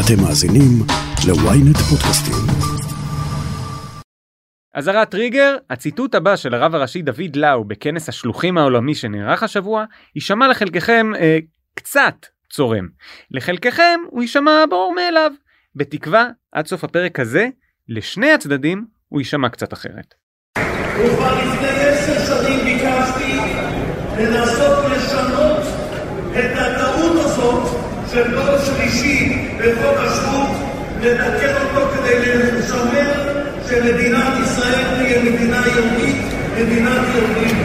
אתם מאזינים ל-ynet פודקאסטים. אזהרת טריגר, הציטוט הבא של הרב הראשי דוד לאו בכנס השלוחים העולמי שנערך השבוע, יישמע לחלקכם אה, קצת צורם. לחלקכם הוא יישמע ברור מאליו. בתקווה, עד סוף הפרק הזה, לשני הצדדים הוא יישמע קצת אחרת. וכבר לפני עשר שנים ביקשתי לנסות לשנות את הטעות הזאת של דור שלישי בחוק השבות, לתקן אותו כדי לשמר שמדינת ישראל תהיה מדינה יהודית, מדינת יהודים.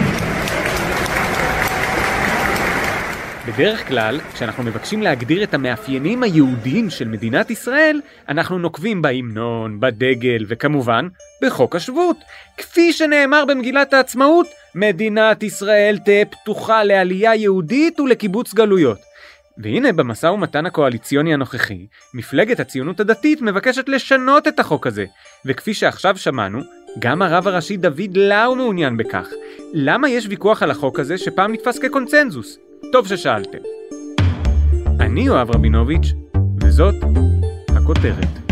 בדרך כלל, כשאנחנו מבקשים להגדיר את המאפיינים היהודיים של מדינת ישראל, אנחנו נוקבים בהמנון, בדגל וכמובן, בחוק השבות. כפי שנאמר במגילת העצמאות, מדינת ישראל תהא פתוחה לעלייה יהודית ולקיבוץ גלויות. והנה במשא ומתן הקואליציוני הנוכחי, מפלגת הציונות הדתית מבקשת לשנות את החוק הזה, וכפי שעכשיו שמענו, גם הרב הראשי דוד לאו מעוניין בכך. למה יש ויכוח על החוק הזה שפעם נתפס כקונצנזוס? טוב ששאלתם. אני יואב רבינוביץ', וזאת הכותרת.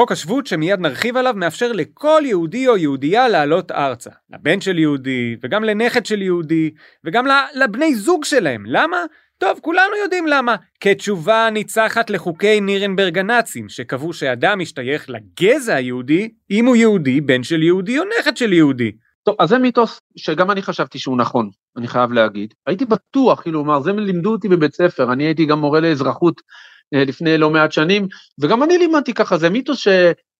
חוק השבות שמיד נרחיב עליו מאפשר לכל יהודי או יהודייה לעלות ארצה. לבן של יהודי, וגם לנכד של יהודי, וגם לבני זוג שלהם. למה? טוב, כולנו יודעים למה. כתשובה ניצחת לחוקי נירנברג הנאצים, שקבעו שאדם משתייך לגזע היהודי, אם הוא יהודי, בן של יהודי או נכד של יהודי. טוב, אז זה מיתוס שגם אני חשבתי שהוא נכון, אני חייב להגיד. הייתי בטוח, כאילו, לומר, זה לימדו אותי בבית ספר, אני הייתי גם מורה לאזרחות לפני לא מעט שנים, וגם אני לימדתי ככה, זה מיתוס ש...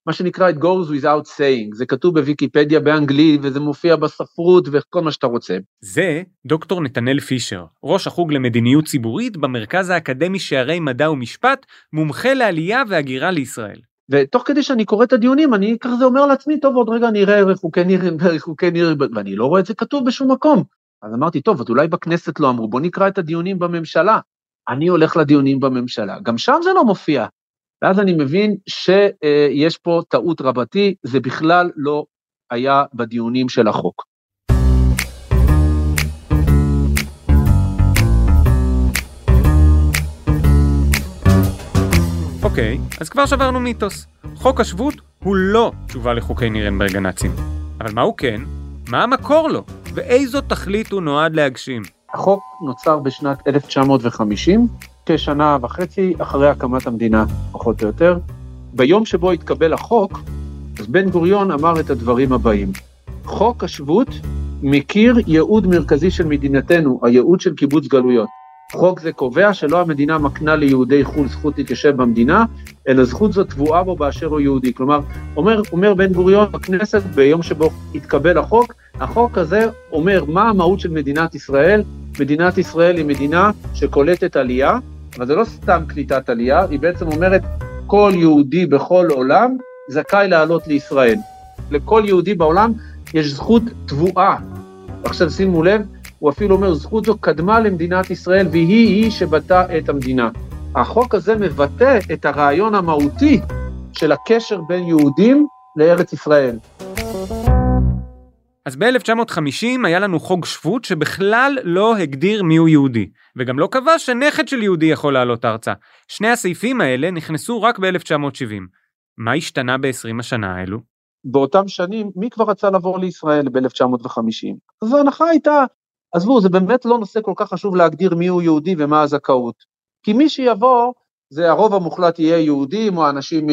מה שנקרא it goes without saying, זה כתוב בוויקיפדיה באנגלית וזה מופיע בספרות וכל מה שאתה רוצה. זה דוקטור נתנאל פישר, ראש החוג למדיניות ציבורית במרכז האקדמי שערי מדע ומשפט, מומחה לעלייה והגירה לישראל. ותוך כדי שאני קורא את הדיונים אני כזה אומר לעצמי טוב עוד רגע אני אראה חוקי נירנברג חוקי נירנברג ואני לא רואה את זה כתוב בשום מקום. אז אמרתי טוב אז אולי בכנסת לא אמרו בוא נקרא את הדיונים בממשלה. אני הולך לדיונים בממשלה גם שם זה לא מופיע. ואז אני מבין שיש פה טעות רבתי, זה בכלל לא היה בדיונים של החוק. אוקיי, אז כבר שברנו מיתוס. חוק השבות הוא לא תשובה לחוקי נירנברג הנאצים. אבל מה הוא כן? מה המקור לו? ואיזו תכלית הוא נועד להגשים? החוק נוצר בשנת 1950, כשנה וחצי אחרי הקמת המדינה, פחות או יותר. ביום שבו התקבל החוק, אז בן גוריון אמר את הדברים הבאים: חוק השבות מכיר ייעוד מרכזי של מדינתנו, הייעוד של קיבוץ גלויות. חוק זה קובע שלא המדינה מקנה ליהודי חו"ל זכות להתיישב במדינה, אלא זכות זו טבועה בו באשר הוא יהודי. כלומר, אומר, אומר בן גוריון בכנסת ביום שבו התקבל החוק, החוק הזה אומר מה המהות של מדינת ישראל. מדינת ישראל היא מדינה שקולטת עלייה, אבל זה לא סתם קליטת עלייה, היא בעצם אומרת כל יהודי בכל עולם זכאי לעלות לישראל. לכל יהודי בעולם יש זכות תבואה. עכשיו שימו לב, הוא אפילו אומר, זכות זו קדמה למדינת ישראל והיא-היא שבתה את המדינה. החוק הזה מבטא את הרעיון המהותי של הקשר בין יהודים לארץ ישראל. אז ב-1950 היה לנו חוק שבות שבכלל לא הגדיר מיהו יהודי, וגם לא קבע שנכד של יהודי יכול לעלות ארצה. שני הסעיפים האלה נכנסו רק ב-1970. מה השתנה ב-20 השנה האלו? באותם שנים, מי כבר רצה לבוא לישראל ב-1950? אז ההנחה הייתה, עזבו, זה באמת לא נושא כל כך חשוב להגדיר מיהו יהודי ומה הזכאות. כי מי שיבוא, זה הרוב המוחלט יהיה יהודים או אנשים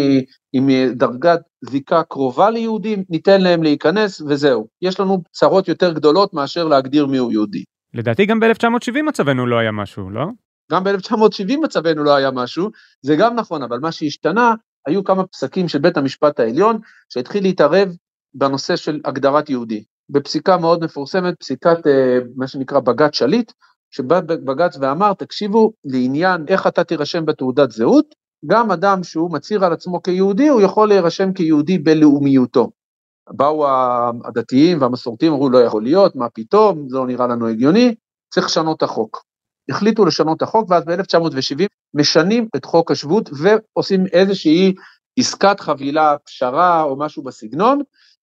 עם דרגת זיקה קרובה ליהודים, ניתן להם להיכנס וזהו. יש לנו צרות יותר גדולות מאשר להגדיר מיהו יהודי. לדעתי גם ב-1970 מצבנו לא היה משהו, לא? גם ב-1970 מצבנו לא היה משהו, זה גם נכון, אבל מה שהשתנה, היו כמה פסקים של בית המשפט העליון שהתחיל להתערב בנושא של הגדרת יהודי. בפסיקה מאוד מפורסמת, פסיקת אה, מה שנקרא בג"ץ שליט, שבא בג"ץ ואמר, תקשיבו, לעניין איך אתה תירשם בתעודת זהות, גם אדם שהוא מצהיר על עצמו כיהודי, הוא יכול להירשם כיהודי בלאומיותו. באו הדתיים והמסורתיים, אמרו, לא יכול להיות, מה פתאום, זה לא נראה לנו הגיוני, צריך לשנות את החוק. החליטו לשנות את החוק, ואז ב-1970 משנים את חוק השבות ועושים איזושהי עסקת חבילה, פשרה או משהו בסגנון,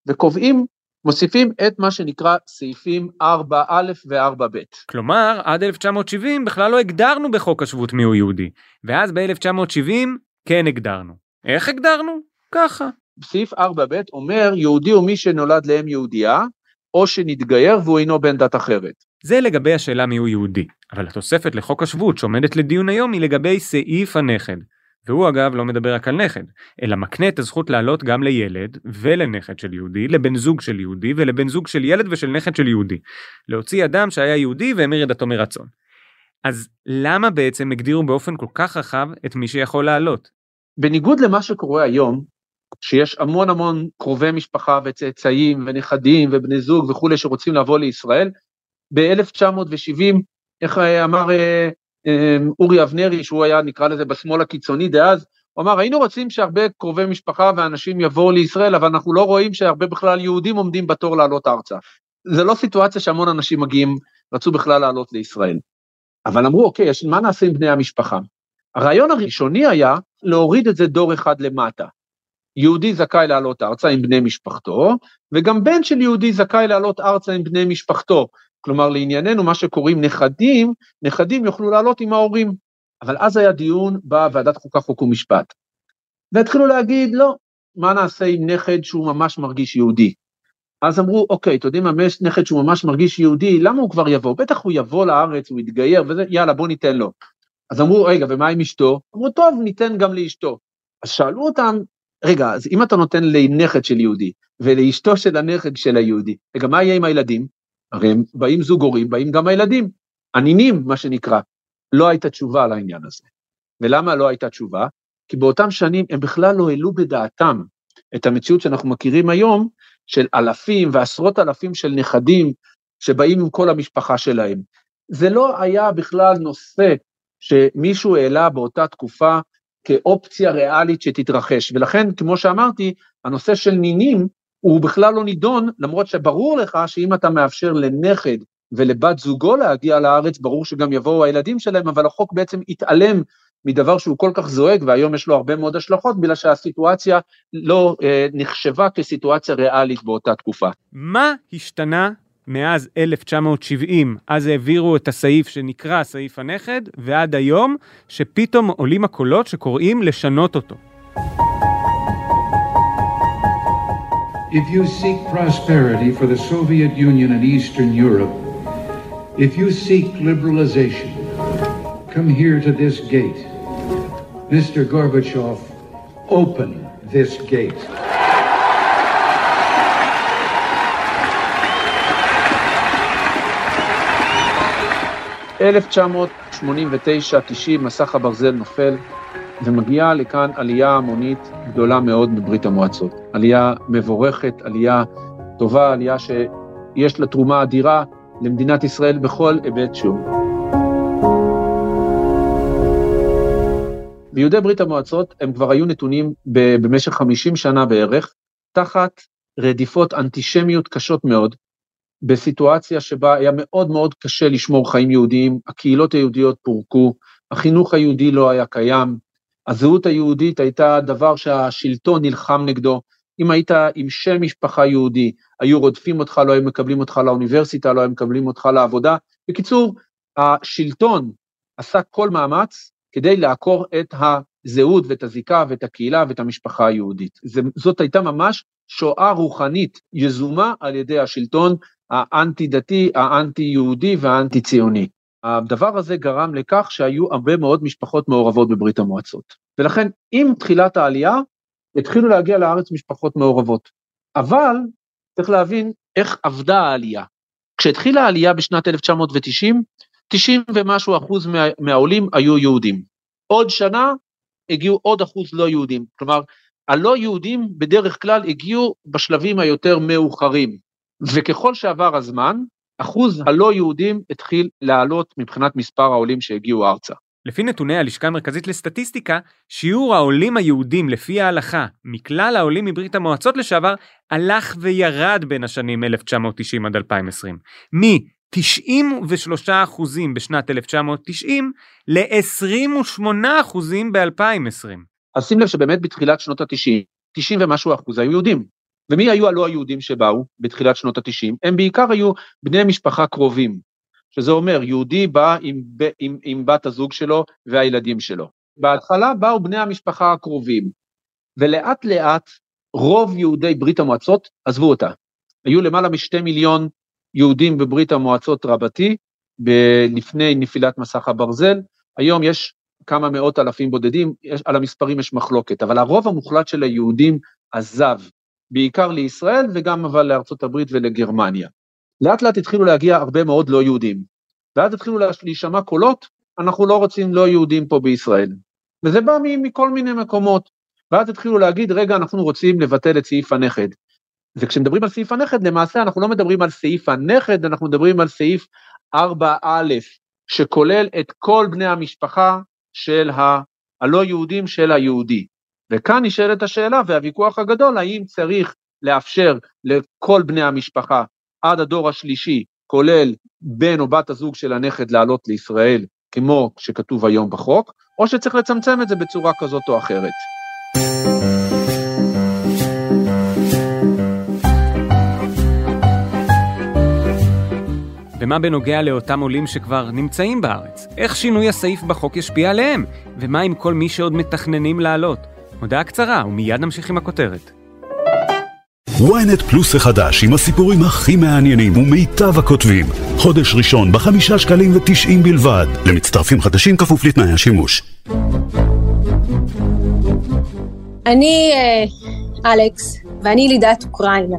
וקובעים מוסיפים את מה שנקרא סעיפים 4א ו-4ב. כלומר, עד 1970 בכלל לא הגדרנו בחוק השבות מיהו יהודי, ואז ב-1970 כן הגדרנו. איך הגדרנו? ככה. סעיף 4ב אומר יהודי הוא מי שנולד לאם יהודייה, או שנתגייר והוא אינו בן דת אחרת. זה לגבי השאלה מיהו יהודי, אבל התוספת לחוק השבות שעומדת לדיון היום היא לגבי סעיף הנכד. והוא אגב לא מדבר רק על נכד, אלא מקנה את הזכות לעלות גם לילד ולנכד של יהודי, לבן זוג של יהודי ולבן זוג של ילד ושל נכד של יהודי. להוציא אדם שהיה יהודי והמיר את דתו מרצון. אז למה בעצם הגדירו באופן כל כך רחב את מי שיכול לעלות? בניגוד למה שקורה היום, שיש המון המון קרובי משפחה וצאצאים ונכדים ובני זוג וכולי שרוצים לבוא לישראל, ב-1970, איך אמר אה, אורי אבנרי, שהוא היה נקרא לזה בשמאל הקיצוני דאז, הוא אמר, היינו רוצים שהרבה קרובי משפחה ואנשים יבואו לישראל, אבל אנחנו לא רואים שהרבה בכלל יהודים עומדים בתור לעלות ארצה. זה לא סיטואציה שהמון אנשים מגיעים, רצו בכלל לעלות לישראל. אבל אמרו, אוקיי, מה נעשה עם בני המשפחה? הרעיון הראשוני היה להוריד את זה דור אחד למטה. יהודי זכאי לעלות ארצה עם בני משפחתו, וגם בן של יהודי זכאי לעלות ארצה עם בני משפחתו. כלומר, לענייננו, מה שקוראים נכדים, נכדים יוכלו לעלות עם ההורים. אבל אז היה דיון בוועדת חוקה, חוק ומשפט. והתחילו להגיד, לא, מה נעשה עם נכד שהוא ממש מרגיש יהודי? אז אמרו, אוקיי, אתם יודעים מה, נכד שהוא ממש מרגיש יהודי, למה הוא כבר יבוא? בטח הוא יבוא לארץ, הוא יתגייר וזה, יאללה, בוא ניתן לו. אז אמרו, רגע, ומה עם אשתו? אמרו, טוב, ניתן גם לאשתו. אז שאלו אותם, רגע, אז אם אתה נותן לנכד של יהודי ולאשתו של הנכד של היהודי, רגע, מה יהיה עם הילדים? הרי הם באים זוג הורים, באים גם הילדים, הנינים, מה שנקרא. לא הייתה תשובה על העניין הזה. ולמה לא הייתה תשובה? כי באותם שנים הם בכלל לא העלו בדעתם את המציאות שאנחנו מכירים היום, של אלפים ועשרות אלפים של נכדים שבאים עם כל המשפחה שלהם. זה לא היה בכלל נושא שמישהו העלה באותה תקופה כאופציה ריאלית שתתרחש, ולכן, כמו שאמרתי, הנושא של נינים הוא בכלל לא נידון, למרות שברור לך שאם אתה מאפשר לנכד ולבת זוגו להגיע לארץ, ברור שגם יבואו הילדים שלהם, אבל החוק בעצם התעלם מדבר שהוא כל כך זועק, והיום יש לו הרבה מאוד השלכות, בגלל שהסיטואציה לא אה, נחשבה כסיטואציה ריאלית באותה תקופה. מה השתנה מאז 1970, אז העבירו את הסעיף שנקרא סעיף הנכד, ועד היום, שפתאום עולים הקולות שקוראים לשנות אותו. If you seek prosperity for the Soviet Union and Eastern Europe, if you seek liberalization, come here to this gate. Mr. Gorbachev, open this gate. 1989-90 מסך הברזל נופל ומגיעה לכאן עלייה המונית גדולה מאוד מברית המועצות. עלייה מבורכת, עלייה טובה, עלייה שיש לה תרומה אדירה למדינת ישראל בכל היבט שהוא. ויהודי ברית המועצות הם כבר היו נתונים במשך 50 שנה בערך, תחת רדיפות אנטישמיות קשות מאוד, בסיטואציה שבה היה מאוד מאוד קשה לשמור חיים יהודיים, הקהילות היהודיות פורקו, החינוך היהודי לא היה קיים, הזהות היהודית הייתה דבר שהשלטון נלחם נגדו, אם היית עם שם משפחה יהודי, היו רודפים אותך, לא היו מקבלים אותך לאוניברסיטה, לא היו מקבלים אותך לעבודה. בקיצור, השלטון עשה כל מאמץ כדי לעקור את הזהות ואת הזיקה ואת הקהילה ואת המשפחה היהודית. זאת הייתה ממש שואה רוחנית יזומה על ידי השלטון האנטי-דתי, האנטי-יהודי והאנטי-ציוני. הדבר הזה גרם לכך שהיו הרבה מאוד משפחות מעורבות בברית המועצות. ולכן עם תחילת העלייה התחילו להגיע לארץ משפחות מעורבות. אבל צריך להבין איך עבדה העלייה. כשהתחילה העלייה בשנת 1990, 90 ומשהו אחוז מה, מהעולים היו יהודים. עוד שנה הגיעו עוד אחוז לא יהודים. כלומר, הלא יהודים בדרך כלל הגיעו בשלבים היותר מאוחרים. וככל שעבר הזמן, אחוז הלא יהודים התחיל לעלות מבחינת מספר העולים שהגיעו ארצה. לפי נתוני הלשכה המרכזית לסטטיסטיקה, שיעור העולים היהודים לפי ההלכה מכלל העולים מברית המועצות לשעבר הלך וירד בין השנים 1990 עד 2020. מ-93% בשנת 1990 ל-28% ב-2020. אז שים לב שבאמת בתחילת שנות ה-90, 90 ומשהו אחוז היו יהודים. ומי היו הלא היהודים שבאו בתחילת שנות ה-90? הם בעיקר היו בני משפחה קרובים, שזה אומר יהודי בא עם, עם, עם בת הזוג שלו והילדים שלו. בהתחלה באו בני המשפחה הקרובים, ולאט לאט רוב יהודי ברית המועצות עזבו אותה. היו למעלה משתי מיליון יהודים בברית המועצות רבתי, לפני נפילת מסך הברזל, היום יש כמה מאות אלפים בודדים, יש, על המספרים יש מחלוקת, אבל הרוב המוחלט של היהודים עזב, בעיקר לישראל וגם אבל לארצות הברית ולגרמניה. לאט לאט התחילו להגיע הרבה מאוד לא יהודים, ואז התחילו להישמע קולות, אנחנו לא רוצים לא יהודים פה בישראל. וזה בא מכל מיני מקומות. ואז התחילו להגיד, רגע, אנחנו רוצים לבטל את סעיף הנכד. וכשמדברים על סעיף הנכד, למעשה אנחנו לא מדברים על סעיף הנכד, אנחנו מדברים על סעיף 4א, שכולל את כל בני המשפחה של. הלא יהודים של היהודי. וכאן נשאלת השאלה והוויכוח הגדול, האם צריך לאפשר לכל בני המשפחה עד הדור השלישי, כולל בן או בת הזוג של הנכד לעלות לישראל, כמו שכתוב היום בחוק, או שצריך לצמצם את זה בצורה כזאת או אחרת. ומה בנוגע לאותם עולים שכבר נמצאים בארץ? איך שינוי הסעיף בחוק ישפיע עליהם? ומה עם כל מי שעוד מתכננים לעלות? הודעה קצרה, ומיד נמשיך עם הכותרת. ynet פלוס החדש עם הסיפורים הכי מעניינים ומיטב הכותבים. חודש ראשון בחמישה שקלים ותשעים בלבד. למצטרפים חדשים כפוף לתנאי השימוש. אני אה, אלכס, ואני לידת אוקראינה.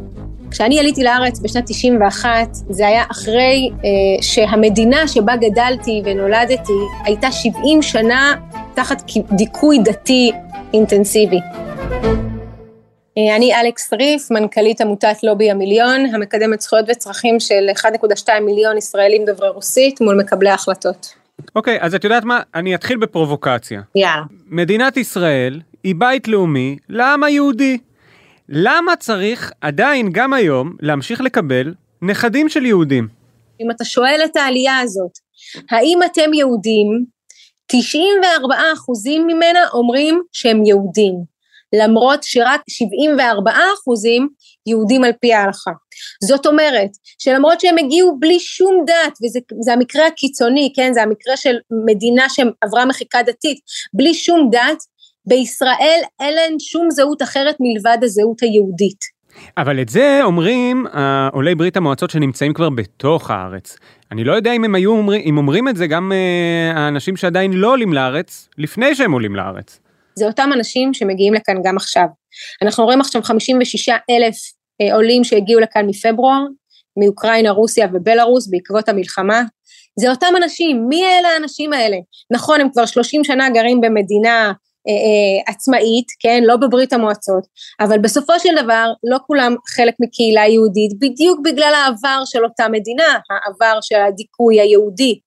כשאני עליתי לארץ בשנת 91, זה היה אחרי אה, שהמדינה שבה גדלתי ונולדתי הייתה 70 שנה תחת דיכוי דתי אינטנסיבי. אה, אני אלכס ריף, מנכ"לית עמותת לובי המיליון, המקדמת זכויות וצרכים של 1.2 מיליון ישראלים דוברי רוסית מול מקבלי ההחלטות. אוקיי, okay, אז את יודעת מה? אני אתחיל בפרובוקציה. יאללה. מדינת ישראל היא בית לאומי לעם היהודי. למה צריך עדיין גם היום להמשיך לקבל נכדים של יהודים? אם אתה שואל את העלייה הזאת, האם אתם יהודים? 94 אחוזים ממנה אומרים שהם יהודים, למרות שרק 74 אחוזים יהודים על פי ההלכה. זאת אומרת, שלמרות שהם הגיעו בלי שום דת, וזה המקרה הקיצוני, כן, זה המקרה של מדינה שעברה מחיקה דתית, בלי שום דת, בישראל אין להן שום זהות אחרת מלבד הזהות היהודית. אבל את זה אומרים עולי ברית המועצות שנמצאים כבר בתוך הארץ. אני לא יודע אם הם היו אומרים, אם אומרים את זה גם uh, האנשים שעדיין לא עולים לארץ, לפני שהם עולים לארץ. זה אותם אנשים שמגיעים לכאן גם עכשיו. אנחנו רואים עכשיו 56 אלף uh, עולים שהגיעו לכאן מפברואר, מאוקראינה, רוסיה ובלארוס בעקבות המלחמה. זה אותם אנשים, מי אלה האנשים האלה? נכון, הם כבר 30 שנה גרים במדינה אה, אה, עצמאית, כן, לא בברית המועצות, אבל בסופו של דבר לא כולם חלק מקהילה יהודית, בדיוק בגלל העבר של אותה מדינה, העבר של הדיכוי היהודי,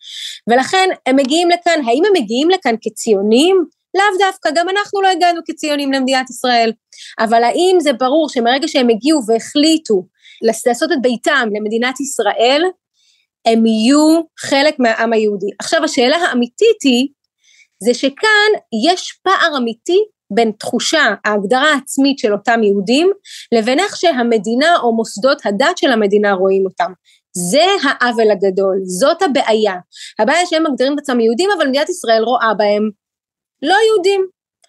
ולכן הם מגיעים לכאן, האם הם מגיעים לכאן כציונים? לאו דווקא, גם אנחנו לא הגענו כציונים למדינת ישראל, אבל האם זה ברור שמרגע שהם הגיעו והחליטו לעשות את ביתם למדינת ישראל, הם יהיו חלק מהעם היהודי. עכשיו השאלה האמיתית היא, זה שכאן יש פער אמיתי בין תחושה, ההגדרה העצמית של אותם יהודים, לבין איך שהמדינה או מוסדות הדת של המדינה רואים אותם. זה העוול הגדול, זאת הבעיה. הבעיה שהם מגדירים את עצמם יהודים, אבל מדינת ישראל רואה בהם לא יהודים.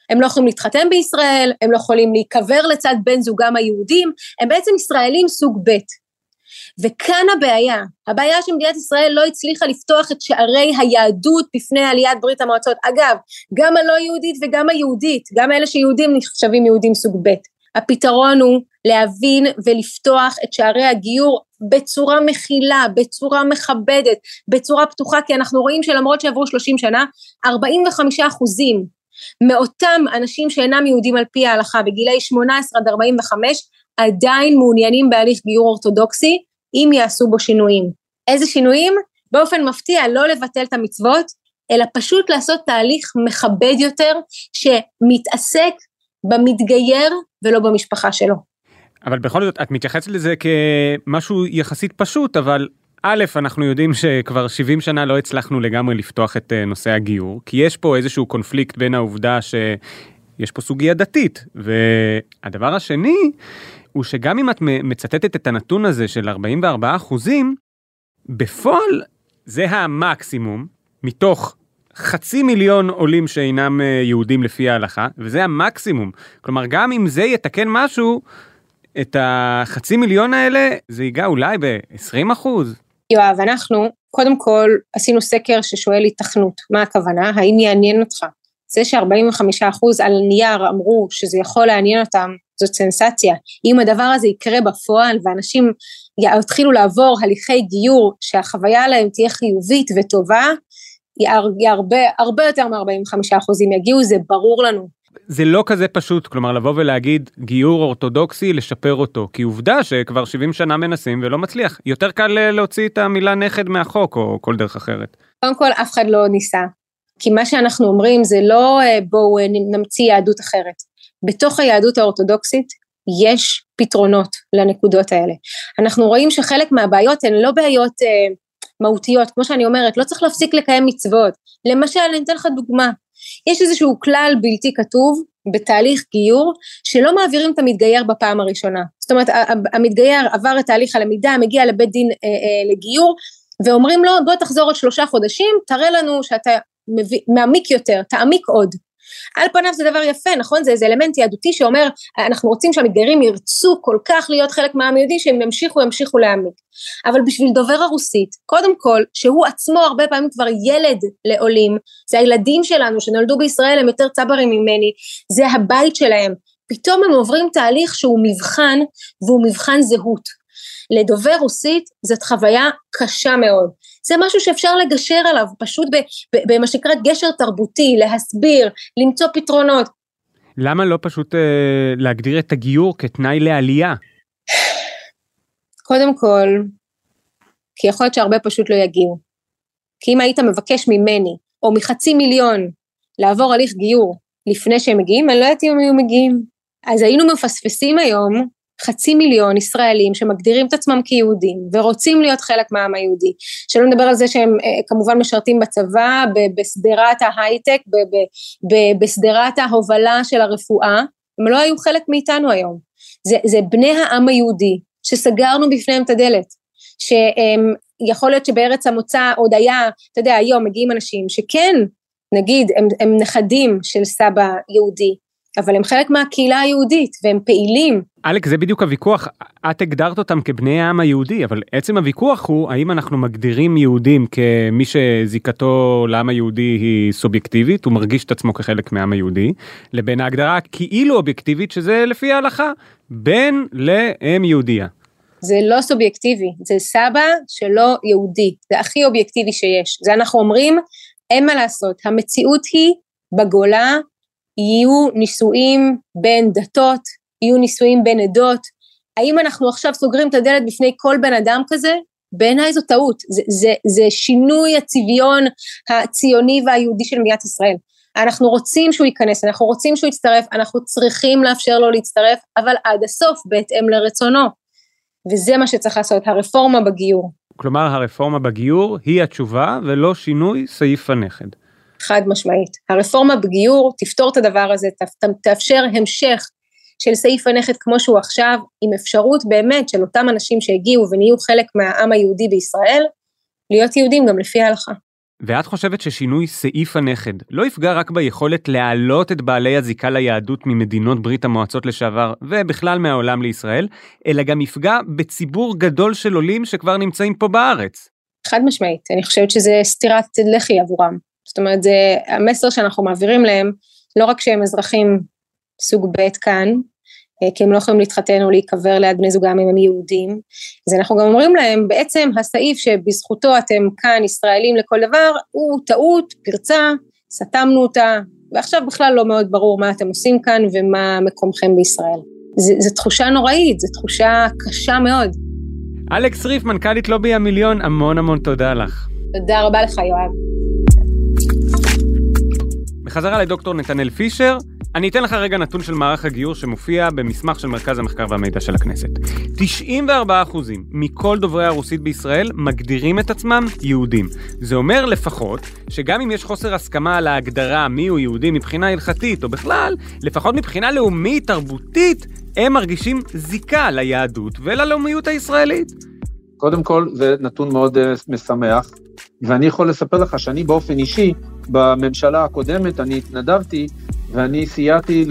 הם לא יכולים להתחתן בישראל, הם לא יכולים להיקבר לצד בן זוגם היהודים, הם בעצם ישראלים סוג ב'. וכאן הבעיה, הבעיה שמדינת ישראל לא הצליחה לפתוח את שערי היהדות בפני עליית ברית המועצות. אגב, גם הלא יהודית וגם היהודית, גם אלה שיהודים נחשבים יהודים סוג ב'. הפתרון הוא להבין ולפתוח את שערי הגיור בצורה מכילה, בצורה מכבדת, בצורה פתוחה, כי אנחנו רואים שלמרות שעברו 30 שנה, 45 אחוזים מאותם אנשים שאינם יהודים על פי ההלכה בגילאי 18 עד 45 עדיין מעוניינים בהליך גיור אורתודוקסי אם יעשו בו שינויים. איזה שינויים? באופן מפתיע לא לבטל את המצוות, אלא פשוט לעשות תהליך מכבד יותר, שמתעסק במתגייר ולא במשפחה שלו. אבל בכל זאת, את מתייחסת לזה כמשהו יחסית פשוט, אבל א', אנחנו יודעים שכבר 70 שנה לא הצלחנו לגמרי לפתוח את אה, נושא הגיור, כי יש פה איזשהו קונפליקט בין העובדה שיש פה סוגיה דתית, והדבר השני, הוא שגם אם את מצטטת את הנתון הזה של 44 אחוזים, בפועל זה המקסימום מתוך חצי מיליון עולים שאינם אה, יהודים לפי ההלכה, וזה המקסימום. כלומר, גם אם זה יתקן משהו, את החצי מיליון האלה, זה ייגע אולי ב-20 אחוז. יואב, אנחנו קודם כל עשינו סקר ששואל התכנות, מה הכוונה, האם יעניין אותך? זה ש-45% על נייר אמרו שזה יכול לעניין אותם, זאת סנסציה. אם הדבר הזה יקרה בפועל ואנשים יתחילו לעבור הליכי גיור שהחוויה עליהם תהיה חיובית וטובה, הרבה, הרבה יותר מ-45% יגיעו, זה ברור לנו. זה לא כזה פשוט, כלומר לבוא ולהגיד גיור אורתודוקסי, לשפר אותו, כי עובדה שכבר 70 שנה מנסים ולא מצליח. יותר קל אה, להוציא את המילה נכד מהחוק או כל דרך אחרת. קודם כל אף אחד לא ניסה, כי מה שאנחנו אומרים זה לא אה, בואו אה, נמציא יהדות אחרת. בתוך היהדות האורתודוקסית יש פתרונות לנקודות האלה. אנחנו רואים שחלק מהבעיות הן לא בעיות אה, מהותיות, כמו שאני אומרת, לא צריך להפסיק לקיים מצוות. למשל, אני אתן לך דוגמה, יש איזשהו כלל בלתי כתוב בתהליך גיור, שלא מעבירים את המתגייר בפעם הראשונה. זאת אומרת, המתגייר עבר את תהליך הלמידה, מגיע לבית דין אה, אה, לגיור, ואומרים לו, בוא תחזור עוד שלושה חודשים, תראה לנו שאתה מביא, מעמיק יותר, תעמיק עוד. על פניו זה דבר יפה, נכון? זה איזה אלמנט יהדותי שאומר, אנחנו רוצים שהמתגיירים ירצו כל כך להיות חלק מהעם היהודי, שהם ימשיכו, ימשיכו להעמיק. אבל בשביל דובר הרוסית, קודם כל, שהוא עצמו הרבה פעמים כבר ילד לעולים, זה הילדים שלנו שנולדו בישראל, הם יותר צברים ממני, זה הבית שלהם. פתאום הם עוברים תהליך שהוא מבחן, והוא מבחן זהות. לדובר רוסית זאת חוויה קשה מאוד. זה משהו שאפשר לגשר עליו, פשוט במה שנקרא גשר תרבותי, להסביר, למצוא פתרונות. למה לא פשוט אה, להגדיר את הגיור כתנאי לעלייה? קודם כל, כי יכול להיות שהרבה פשוט לא יגיעו. כי אם היית מבקש ממני, או מחצי מיליון, לעבור הליך גיור לפני שהם מגיעים, אני לא יודעת אם הם היו מגיעים. אז היינו מפספסים היום חצי מיליון ישראלים שמגדירים את עצמם כיהודים ורוצים להיות חלק מהעם היהודי, שלא נדבר על זה שהם אה, כמובן משרתים בצבא, בשדרת ההייטק, בשדרת ההובלה של הרפואה, הם לא היו חלק מאיתנו היום. זה, זה בני העם היהודי שסגרנו בפניהם את הדלת, שיכול להיות שבארץ המוצא עוד היה, אתה יודע, היום מגיעים אנשים שכן, נגיד, הם, הם נכדים של סבא יהודי, אבל הם חלק מהקהילה היהודית והם פעילים. אלכס זה בדיוק הוויכוח את הגדרת אותם כבני העם היהודי אבל עצם הוויכוח הוא האם אנחנו מגדירים יהודים כמי שזיקתו לעם היהודי היא סובייקטיבית הוא מרגיש את עצמו כחלק מהעם היהודי לבין ההגדרה כאילו אובייקטיבית שזה לפי ההלכה בן לאם יהודייה. זה לא סובייקטיבי זה סבא שלא יהודי זה הכי אובייקטיבי שיש זה אנחנו אומרים אין מה לעשות המציאות היא בגולה יהיו נישואים בין דתות, יהיו נישואים בין עדות. האם אנחנו עכשיו סוגרים את הדלת בפני כל בן אדם כזה? בעיניי זו טעות, זה, זה, זה שינוי הצביון הציוני והיהודי של מדינת ישראל. אנחנו רוצים שהוא ייכנס, אנחנו רוצים שהוא יצטרף, אנחנו צריכים לאפשר לו להצטרף, אבל עד הסוף בהתאם לרצונו. וזה מה שצריך לעשות, הרפורמה בגיור. כלומר הרפורמה בגיור היא התשובה ולא שינוי סעיף הנכד. חד משמעית. הרפורמה בגיור תפתור את הדבר הזה, תאפשר המשך של סעיף הנכד כמו שהוא עכשיו, עם אפשרות באמת של אותם אנשים שהגיעו ונהיו חלק מהעם היהודי בישראל, להיות יהודים גם לפי ההלכה. ואת חושבת ששינוי סעיף הנכד לא יפגע רק ביכולת להעלות את בעלי הזיקה ליהדות ממדינות ברית המועצות לשעבר ובכלל מהעולם לישראל, אלא גם יפגע בציבור גדול של עולים שכבר נמצאים פה בארץ? חד משמעית, אני חושבת שזה סטירת לחי עבורם. זאת אומרת, זה המסר שאנחנו מעבירים להם, לא רק שהם אזרחים סוג ב' כאן, אה, כי הם לא יכולים להתחתן או להיקבר ליד בני זוגם אם הם יהודים, אז אנחנו גם אומרים להם, בעצם הסעיף שבזכותו אתם כאן ישראלים לכל דבר, הוא טעות, פרצה, סתמנו אותה, ועכשיו בכלל לא מאוד ברור מה אתם עושים כאן ומה מקומכם בישראל. זו תחושה נוראית, זו תחושה קשה מאוד. אלכס ריף, מנכ"לית לובי המיליון, המון המון תודה לך. תודה רבה לך, יואב. בחזרה לדוקטור נתנאל פישר, אני אתן לך רגע נתון של מערך הגיור שמופיע במסמך של מרכז המחקר והמידע של הכנסת. 94% מכל דוברי הרוסית בישראל מגדירים את עצמם יהודים. זה אומר לפחות שגם אם יש חוסר הסכמה על ההגדרה מיהו יהודי מבחינה הלכתית או בכלל, לפחות מבחינה לאומית, תרבותית, הם מרגישים זיקה ליהדות וללאומיות הישראלית. קודם כל, זה נתון מאוד uh, משמח, ואני יכול לספר לך שאני באופן אישי, בממשלה הקודמת, אני התנדבתי ואני סייעתי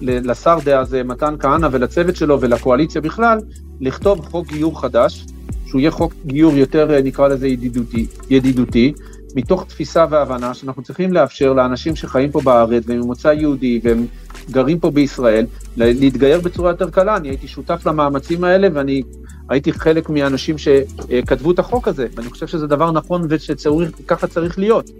לשר דאז מתן כהנא ולצוות שלו ולקואליציה בכלל, לכתוב חוק גיור חדש, שהוא יהיה חוק גיור יותר, נקרא לזה ידידותי, ידידותי מתוך תפיסה והבנה שאנחנו צריכים לאפשר לאנשים שחיים פה בארץ והם ממוצא יהודי והם גרים פה בישראל, להתגייר בצורה יותר קלה. אני הייתי שותף למאמצים האלה ואני הייתי חלק מהאנשים שכתבו את החוק הזה, ואני חושב שזה דבר נכון וככה צריך להיות.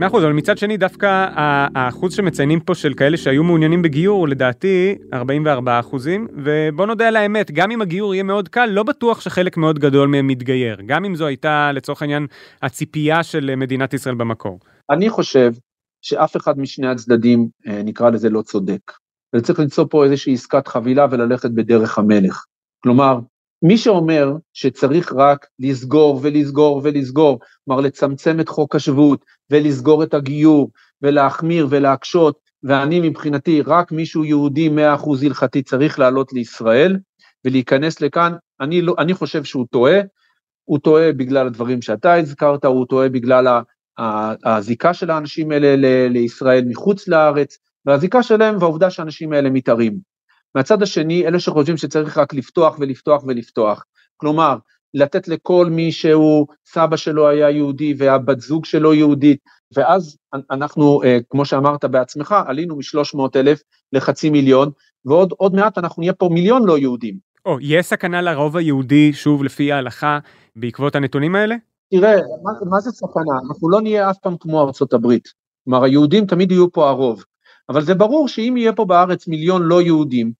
מאה אחוז, אבל מצד שני דווקא האחוז שמציינים פה של כאלה שהיו מעוניינים בגיור לדעתי 44 אחוזים, ובוא נודה על האמת, גם אם הגיור יהיה מאוד קל, לא בטוח שחלק מאוד גדול מהם מתגייר, גם אם זו הייתה לצורך העניין הציפייה של מדינת ישראל במקור. אני חושב שאף אחד משני הצדדים, אה, נקרא לזה, לא צודק. וצריך למצוא פה איזושהי עסקת חבילה וללכת בדרך המלך. כלומר, מי שאומר שצריך רק לסגור ולסגור ולסגור, כלומר לצמצם את חוק השבות ולסגור את הגיור ולהחמיר ולהקשות, ואני מבחינתי רק מישהו יהודי 100% הלכתי צריך לעלות לישראל ולהיכנס לכאן, אני, לא, אני חושב שהוא טועה, הוא טועה בגלל הדברים שאתה הזכרת, הוא טועה בגלל הזיקה של האנשים האלה לישראל מחוץ לארץ, והזיקה שלהם והעובדה שהאנשים האלה מתערים. מהצד השני, אלה שחושבים שצריך רק לפתוח ולפתוח ולפתוח. כלומר, לתת לכל מי שהוא, סבא שלו היה יהודי והבת זוג שלו יהודית, ואז אנחנו, אה, כמו שאמרת בעצמך, עלינו מ-300 אלף לחצי מיליון, ועוד מעט אנחנו נהיה פה מיליון לא יהודים. או, יש סכנה לרוב היהודי, שוב לפי ההלכה, בעקבות הנתונים האלה? תראה, מה, מה זה סכנה? אנחנו לא נהיה אף פעם כמו ארצות הברית. כלומר, היהודים תמיד יהיו פה הרוב. אבל זה ברור שאם יהיה פה בארץ מיליון לא יהודים,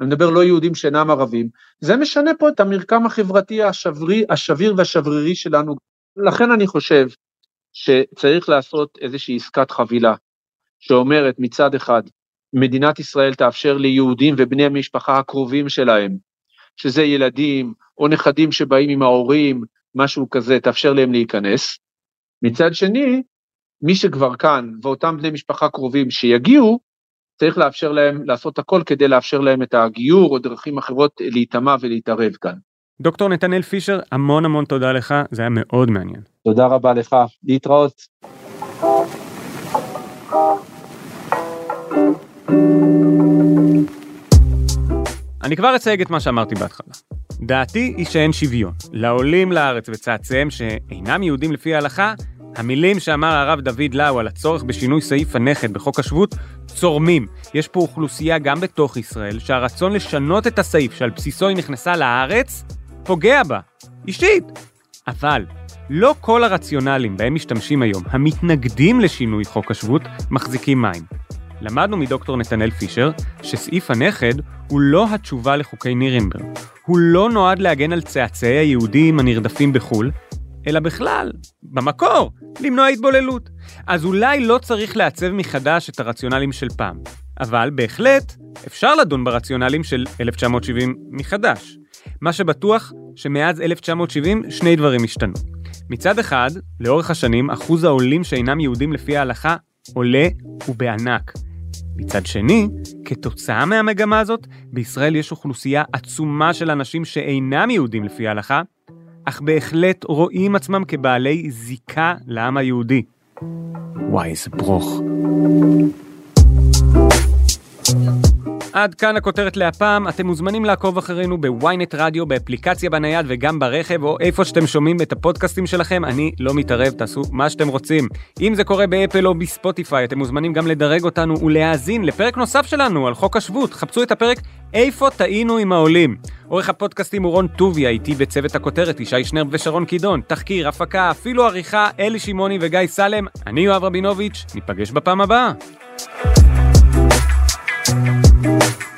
אני מדבר לא יהודים שאינם ערבים, זה משנה פה את המרקם החברתי השברי, השביר והשברירי שלנו. לכן אני חושב שצריך לעשות איזושהי עסקת חבילה, שאומרת מצד אחד, מדינת ישראל תאפשר ליהודים ובני המשפחה הקרובים שלהם, שזה ילדים או נכדים שבאים עם ההורים, משהו כזה, תאפשר להם להיכנס. מצד שני, מי שכבר כאן ואותם בני משפחה קרובים שיגיעו, צריך לאפשר להם לעשות הכל כדי לאפשר להם את הגיור או דרכים אחרות להיטמע ולהתערב כאן. דוקטור נתנאל פישר, המון המון תודה לך, זה היה מאוד מעניין. תודה רבה לך, להתראות. אני כבר אצייג את מה שאמרתי בהתחלה. דעתי היא שאין שוויון. לעולים לארץ וצאצאיהם שאינם יהודים לפי ההלכה, המילים שאמר הרב דוד לאו על הצורך בשינוי סעיף הנכד בחוק השבות צורמים. יש פה אוכלוסייה גם בתוך ישראל שהרצון לשנות את הסעיף שעל בסיסו היא נכנסה לארץ פוגע בה, אישית. אבל לא כל הרציונלים בהם משתמשים היום, המתנגדים לשינוי חוק השבות, מחזיקים מים. למדנו מדוקטור נתנאל פישר שסעיף הנכד הוא לא התשובה לחוקי נירנברג. הוא לא נועד להגן על צאצאי היהודים הנרדפים בחו"ל, אלא בכלל, במקור, למנוע התבוללות. אז אולי לא צריך לעצב מחדש את הרציונלים של פעם, אבל בהחלט אפשר לדון ברציונלים של 1970 מחדש. מה שבטוח שמאז 1970 שני דברים השתנו. מצד אחד, לאורך השנים אחוז העולים שאינם יהודים לפי ההלכה עולה ובענק. מצד שני, כתוצאה מהמגמה הזאת, בישראל יש אוכלוסייה עצומה של אנשים שאינם יהודים לפי ההלכה, אך בהחלט רואים עצמם כבעלי זיקה לעם היהודי. וואי, איזה ברוך. עד כאן הכותרת להפעם, אתם מוזמנים לעקוב אחרינו בוויינט רדיו, באפליקציה בנייד וגם ברכב, או איפה שאתם שומעים את הפודקאסטים שלכם, אני לא מתערב, תעשו מה שאתם רוצים. אם זה קורה באפל או בספוטיפיי, אתם מוזמנים גם לדרג אותנו ולהאזין לפרק נוסף שלנו על חוק השבות, חפשו את הפרק איפה טעינו עם העולים. עורך הפודקאסטים הוא רון טוביה, איתי בצוות הכותרת, ישי שנרב ושרון קידון, תחקיר, הפקה, אפילו עריכה, אלי שמעוני וגיא סלם, אני יואב רבינוביץ', ניפגש בפעם הבאה. Thank you.